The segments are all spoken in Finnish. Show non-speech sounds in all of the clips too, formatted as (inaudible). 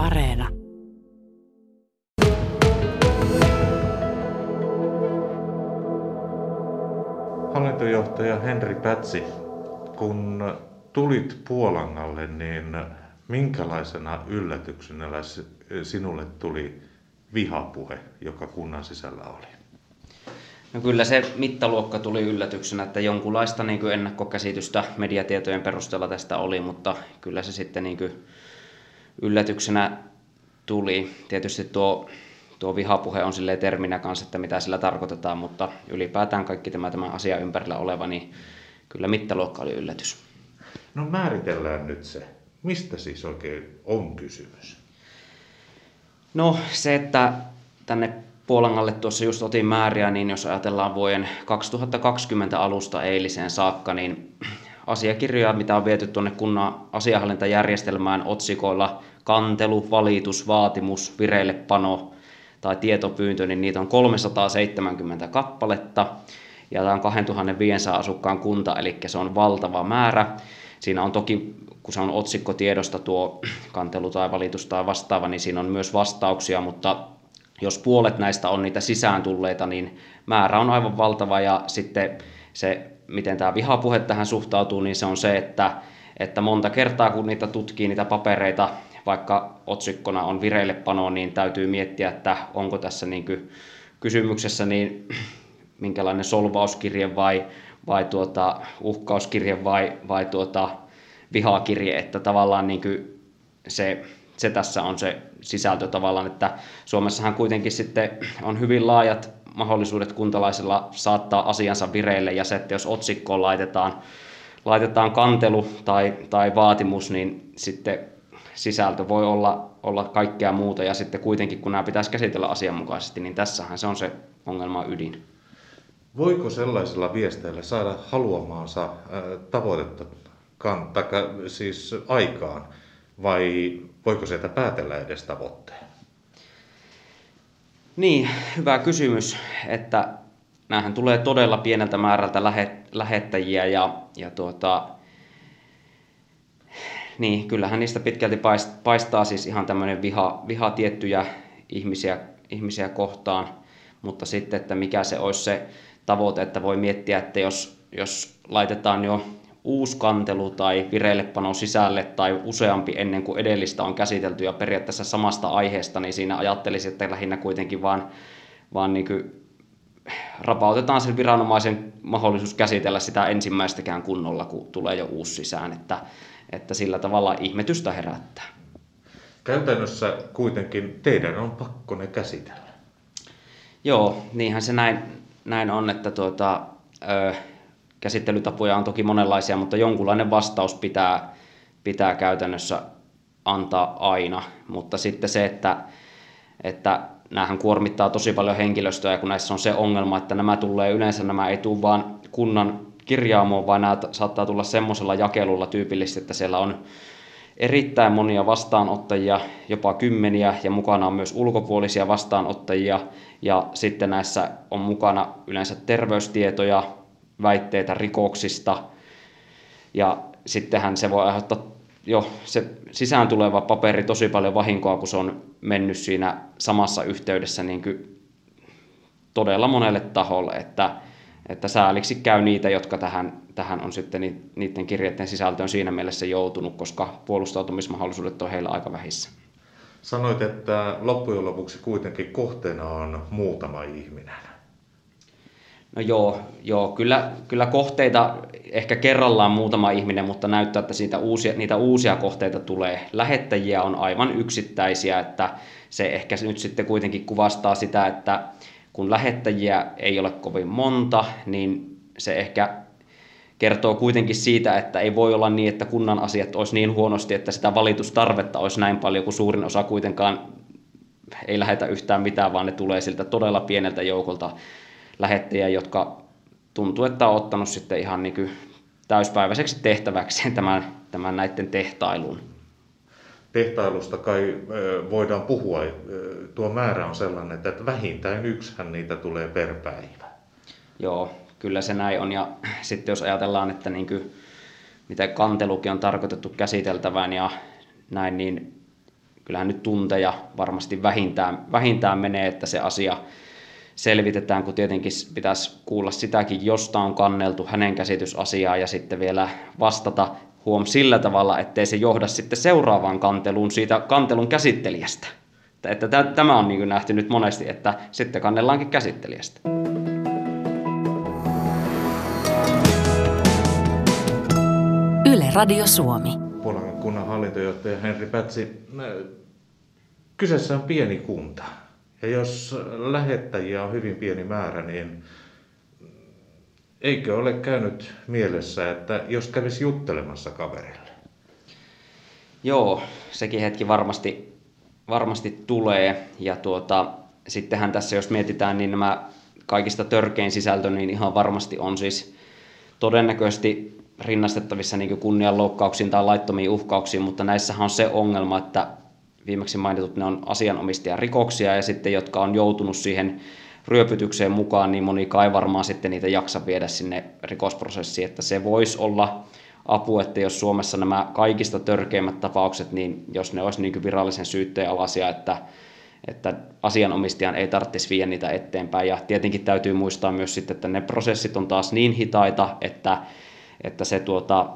Areena. Hallintojohtaja Henri Pätsi, kun tulit Puolangalle, niin minkälaisena yllätyksenä sinulle tuli vihapuhe, joka kunnan sisällä oli? No kyllä se mittaluokka tuli yllätyksenä, että jonkunlaista niin kuin ennakkokäsitystä mediatietojen perusteella tästä oli, mutta kyllä se sitten niin kuin yllätyksenä tuli. Tietysti tuo, tuo vihapuhe on silleen terminä kanssa, että mitä sillä tarkoitetaan, mutta ylipäätään kaikki tämä, tämä asia ympärillä oleva, niin kyllä mittaluokka oli yllätys. No määritellään nyt se. Mistä siis oikein on kysymys? No se, että tänne Puolangalle tuossa just otin määriä, niin jos ajatellaan vuoden 2020 alusta eiliseen saakka, niin asiakirjoja, mitä on viety tuonne kunnan asiahallintajärjestelmään otsikoilla kantelu, valitus, vaatimus, vireillepano tai tietopyyntö, niin niitä on 370 kappaletta. Ja tämä on 2500 asukkaan kunta, eli se on valtava määrä. Siinä on toki, kun se on otsikkotiedosta tuo kantelu tai valitus tai vastaava, niin siinä on myös vastauksia, mutta jos puolet näistä on niitä sisään tulleita, niin määrä on aivan valtava ja sitten se, miten tämä vihapuhe tähän suhtautuu, niin se on se, että, että monta kertaa kun niitä tutkii, niitä papereita, vaikka otsikkona on vireillepano, niin täytyy miettiä, että onko tässä niin kuin kysymyksessä niin minkälainen solvauskirje vai, vai tuota, uhkauskirje vai, vai tuota, vihakirje, että tavallaan niin kuin se se tässä on se sisältö tavallaan, että Suomessahan kuitenkin sitten on hyvin laajat mahdollisuudet kuntalaisilla saattaa asiansa vireille ja se, että jos otsikkoon laitetaan, laitetaan kantelu tai, tai vaatimus, niin sitten sisältö voi olla, olla kaikkea muuta ja sitten kuitenkin kun nämä pitäisi käsitellä asianmukaisesti, niin tässähän se on se ongelma ydin. Voiko sellaisilla viesteillä saada haluamaansa tavoitetta kan, siis aikaan vai voiko sieltä päätellä edes tavoitteen? Niin, hyvä kysymys, että näähän tulee todella pieneltä määrältä lähettäjiä ja, ja tuota, niin, kyllähän niistä pitkälti paistaa siis ihan tämmöinen viha, viha tiettyjä ihmisiä, ihmisiä kohtaan, mutta sitten, että mikä se olisi se tavoite, että voi miettiä, että jos, jos laitetaan jo uusi kantelu tai vireillepano sisälle tai useampi ennen kuin edellistä on käsitelty ja periaatteessa samasta aiheesta, niin siinä ajattelisin, että lähinnä kuitenkin vaan, vaan niin kuin rapautetaan sen viranomaisen mahdollisuus käsitellä sitä ensimmäistäkään kunnolla, kun tulee jo uusi sisään, että, että sillä tavalla ihmetystä herättää. Käytännössä kuitenkin teidän on pakko ne käsitellä. Joo, niinhän se näin, näin on, että tuota, ö, Käsittelytapoja on toki monenlaisia, mutta jonkunlainen vastaus pitää, pitää käytännössä antaa aina. Mutta sitten se, että, että näähän kuormittaa tosi paljon henkilöstöä, ja kun näissä on se ongelma, että nämä tulee yleensä, nämä ei tule vaan kunnan kirjaamoon, vaan nämä saattaa tulla semmoisella jakelulla tyypillisesti, että siellä on erittäin monia vastaanottajia, jopa kymmeniä, ja mukana on myös ulkopuolisia vastaanottajia, ja sitten näissä on mukana yleensä terveystietoja, väitteitä rikoksista. Ja sittenhän se voi aiheuttaa jo se sisään tuleva paperi tosi paljon vahinkoa, kun se on mennyt siinä samassa yhteydessä niin kuin todella monelle taholle, että, että sääliksi käy niitä, jotka tähän, tähän on sitten niiden kirjeiden sisältöön siinä mielessä joutunut, koska puolustautumismahdollisuudet on heillä aika vähissä. Sanoit, että loppujen lopuksi kuitenkin kohteena on muutama ihminen. No joo, joo kyllä, kyllä kohteita ehkä kerrallaan muutama ihminen, mutta näyttää, että siitä uusia, niitä uusia kohteita tulee. Lähettäjiä on aivan yksittäisiä, että se ehkä nyt sitten kuitenkin kuvastaa sitä, että kun lähettäjiä ei ole kovin monta, niin se ehkä kertoo kuitenkin siitä, että ei voi olla niin, että kunnan asiat olisi niin huonosti, että sitä valitustarvetta olisi näin paljon, kun suurin osa kuitenkaan ei lähetä yhtään mitään, vaan ne tulee siltä todella pieneltä joukolta lähettäjiä, jotka tuntuu, että on ottanut sitten ihan niin kuin täyspäiväiseksi tehtäväksi tämän, tämän näiden tehtailun. Tehtailusta kai voidaan puhua. Tuo määrä on sellainen, että vähintään yksihän niitä tulee per päivä. Joo, kyllä se näin on. Ja sitten jos ajatellaan, että niin kuin, mitä kantelukin on tarkoitettu käsiteltävään ja näin, niin kyllähän nyt tunteja varmasti vähintään, vähintään menee, että se asia selvitetään, kun tietenkin pitäisi kuulla sitäkin, josta on kanneltu hänen käsitysasiaa ja sitten vielä vastata huom sillä tavalla, ettei se johda sitten seuraavaan kanteluun siitä kantelun käsittelijästä. Että tämä on niin nähty nyt monesti, että sitten kannellaankin käsittelijästä. Yle Radio Suomi. Puolan kunnan hallintojohtaja Henri Pätsi, kyseessä on pieni kunta. Ja jos lähettäjiä on hyvin pieni määrä, niin eikö ole käynyt mielessä, että jos kävisi juttelemassa kaverille? Joo, sekin hetki varmasti, varmasti tulee. Ja tuota, sittenhän tässä, jos mietitään, niin nämä kaikista törkein sisältö, niin ihan varmasti on siis todennäköisesti rinnastettavissa niin kunnianloukkauksiin tai laittomiin uhkauksiin, mutta näissähän on se ongelma, että viimeksi mainitut ne on asianomistajan rikoksia ja sitten jotka on joutunut siihen ryöpytykseen mukaan, niin moni kai varmaan sitten niitä jaksa viedä sinne rikosprosessiin, että se voisi olla apu, että jos Suomessa nämä kaikista törkeimmät tapaukset, niin jos ne olisi niin virallisen syytteen alaisia, että, että asianomistajan ei tarvitsisi viedä niitä eteenpäin. Ja tietenkin täytyy muistaa myös sitten, että ne prosessit on taas niin hitaita, että, että se tuota,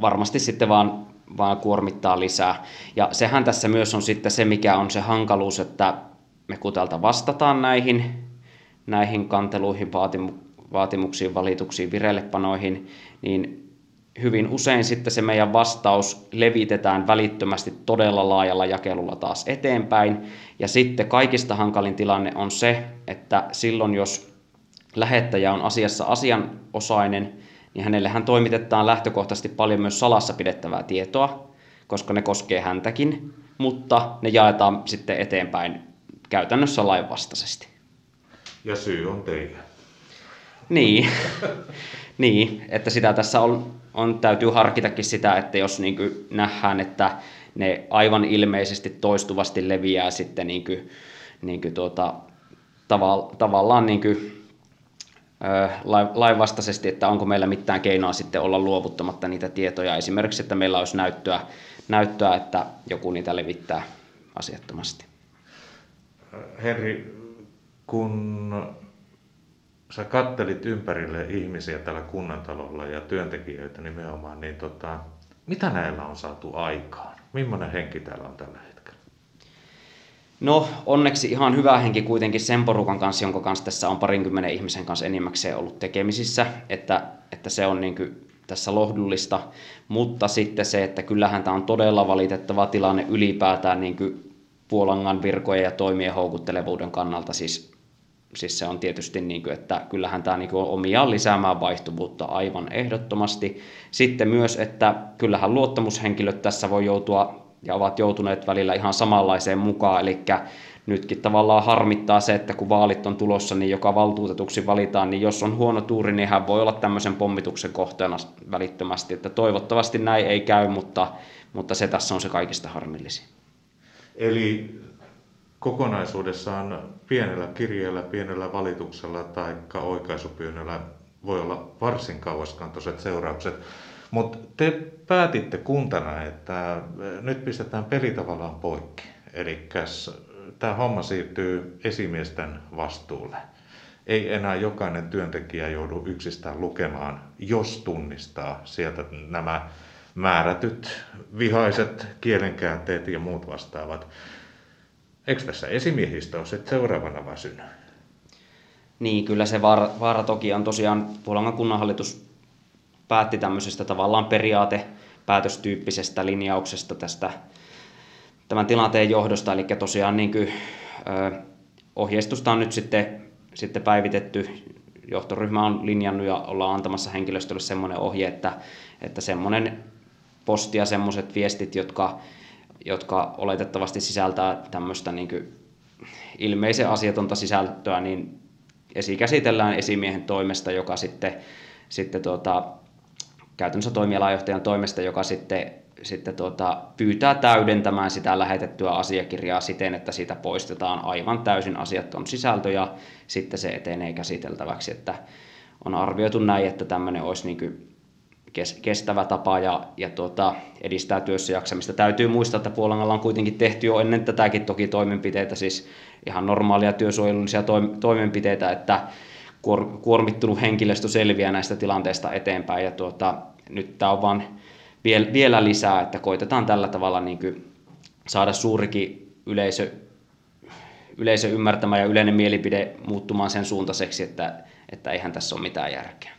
varmasti sitten vaan, vaan kuormittaa lisää. Ja sehän tässä myös on sitten se, mikä on se hankaluus, että me kutelta vastataan näihin, näihin kanteluihin, vaatimuksiin, valituksiin, vireillepanoihin, niin hyvin usein sitten se meidän vastaus levitetään välittömästi todella laajalla jakelulla taas eteenpäin. Ja sitten kaikista hankalin tilanne on se, että silloin jos lähettäjä on asiassa asianosainen, niin hänelle hän toimitetaan lähtökohtaisesti paljon myös salassa pidettävää tietoa, koska ne koskee häntäkin, mutta ne jaetaan sitten eteenpäin käytännössä lainvastaisesti. Ja syy on teidän. Niin, (laughs) niin että sitä tässä on, on, täytyy harkitakin sitä, että jos niin nähdään, että ne aivan ilmeisesti toistuvasti leviää sitten niin kuin, niin kuin tuota, tava, tavallaan niin kuin, lainvastaisesti, että onko meillä mitään keinoa sitten olla luovuttamatta niitä tietoja. Esimerkiksi, että meillä olisi näyttöä, näyttöä että joku niitä levittää asiattomasti. Henri, kun sä kattelit ympärille ihmisiä tällä kunnantalolla ja työntekijöitä nimenomaan, niin tota, mitä näillä on saatu aikaan? Millainen henki täällä on tällä hetkellä? No onneksi ihan hyvä henki kuitenkin sen porukan kanssa, jonka kanssa tässä on parinkymmenen ihmisen kanssa enimmäkseen ollut tekemisissä, että, että se on niin kuin tässä lohdullista, mutta sitten se, että kyllähän tämä on todella valitettava tilanne ylipäätään niin kuin Puolangan virkojen ja toimien houkuttelevuuden kannalta siis, siis se on tietysti, niin kuin, että kyllähän tämä niin kuin on omiaan lisäämään vaihtuvuutta aivan ehdottomasti. Sitten myös, että kyllähän luottamushenkilöt tässä voi joutua ja ovat joutuneet välillä ihan samanlaiseen mukaan, eli nytkin tavallaan harmittaa se, että kun vaalit on tulossa, niin joka valtuutetuksi valitaan, niin jos on huono tuuri, niin hän voi olla tämmöisen pommituksen kohteena välittömästi, että toivottavasti näin ei käy, mutta, mutta se tässä on se kaikista harmillisin. Eli kokonaisuudessaan pienellä kirjeellä, pienellä valituksella tai oikaisupyynnöllä voi olla varsin kauaskantoiset seuraukset. Mutta te päätitte kuntana, että nyt pistetään peli tavallaan poikki. Eli tämä homma siirtyy esimiesten vastuulle. Ei enää jokainen työntekijä joudu yksistään lukemaan, jos tunnistaa sieltä nämä määrätyt vihaiset kielenkäänteet ja muut vastaavat. Eikö tässä esimiehistä ole sitten seuraavana väsynyt? Niin, kyllä se vaara, vaara toki on tosiaan, Puolangan kunnanhallitus päätti tämmöisestä tavallaan periaate päätöstyyppisestä linjauksesta tästä tämän tilanteen johdosta, eli tosiaan niin kuin, ö, ohjeistusta on nyt sitten, sitten päivitetty, johtoryhmä on linjannut ja ollaan antamassa henkilöstölle semmoinen ohje, että, että semmoinen postia semmoiset viestit, jotka, jotka oletettavasti sisältää tämmöistä niin ilmeisen asiatonta sisältöä, niin esikäsitellään esimiehen toimesta, joka sitten, sitten tuota, käytännössä toimialajohtajan toimesta, joka sitten, sitten tuota, pyytää täydentämään sitä lähetettyä asiakirjaa siten, että siitä poistetaan aivan täysin asiaton sisältö ja sitten se etenee käsiteltäväksi. Että on arvioitu näin, että tämmöinen olisi niin kestävä tapa ja, ja tuota, edistää työssä jaksamista. Täytyy muistaa, että Puolangalla on kuitenkin tehty jo ennen tätäkin toki toimenpiteitä, siis ihan normaalia työsuojelullisia toimenpiteitä, että kuormittunut henkilöstö selviää näistä tilanteista eteenpäin ja tuota, nyt tämä on vaan vielä lisää, että koitetaan tällä tavalla niin kuin saada suurikin yleisö, yleisö ymmärtämään ja yleinen mielipide muuttumaan sen suuntaiseksi, että, että eihän tässä ole mitään järkeä.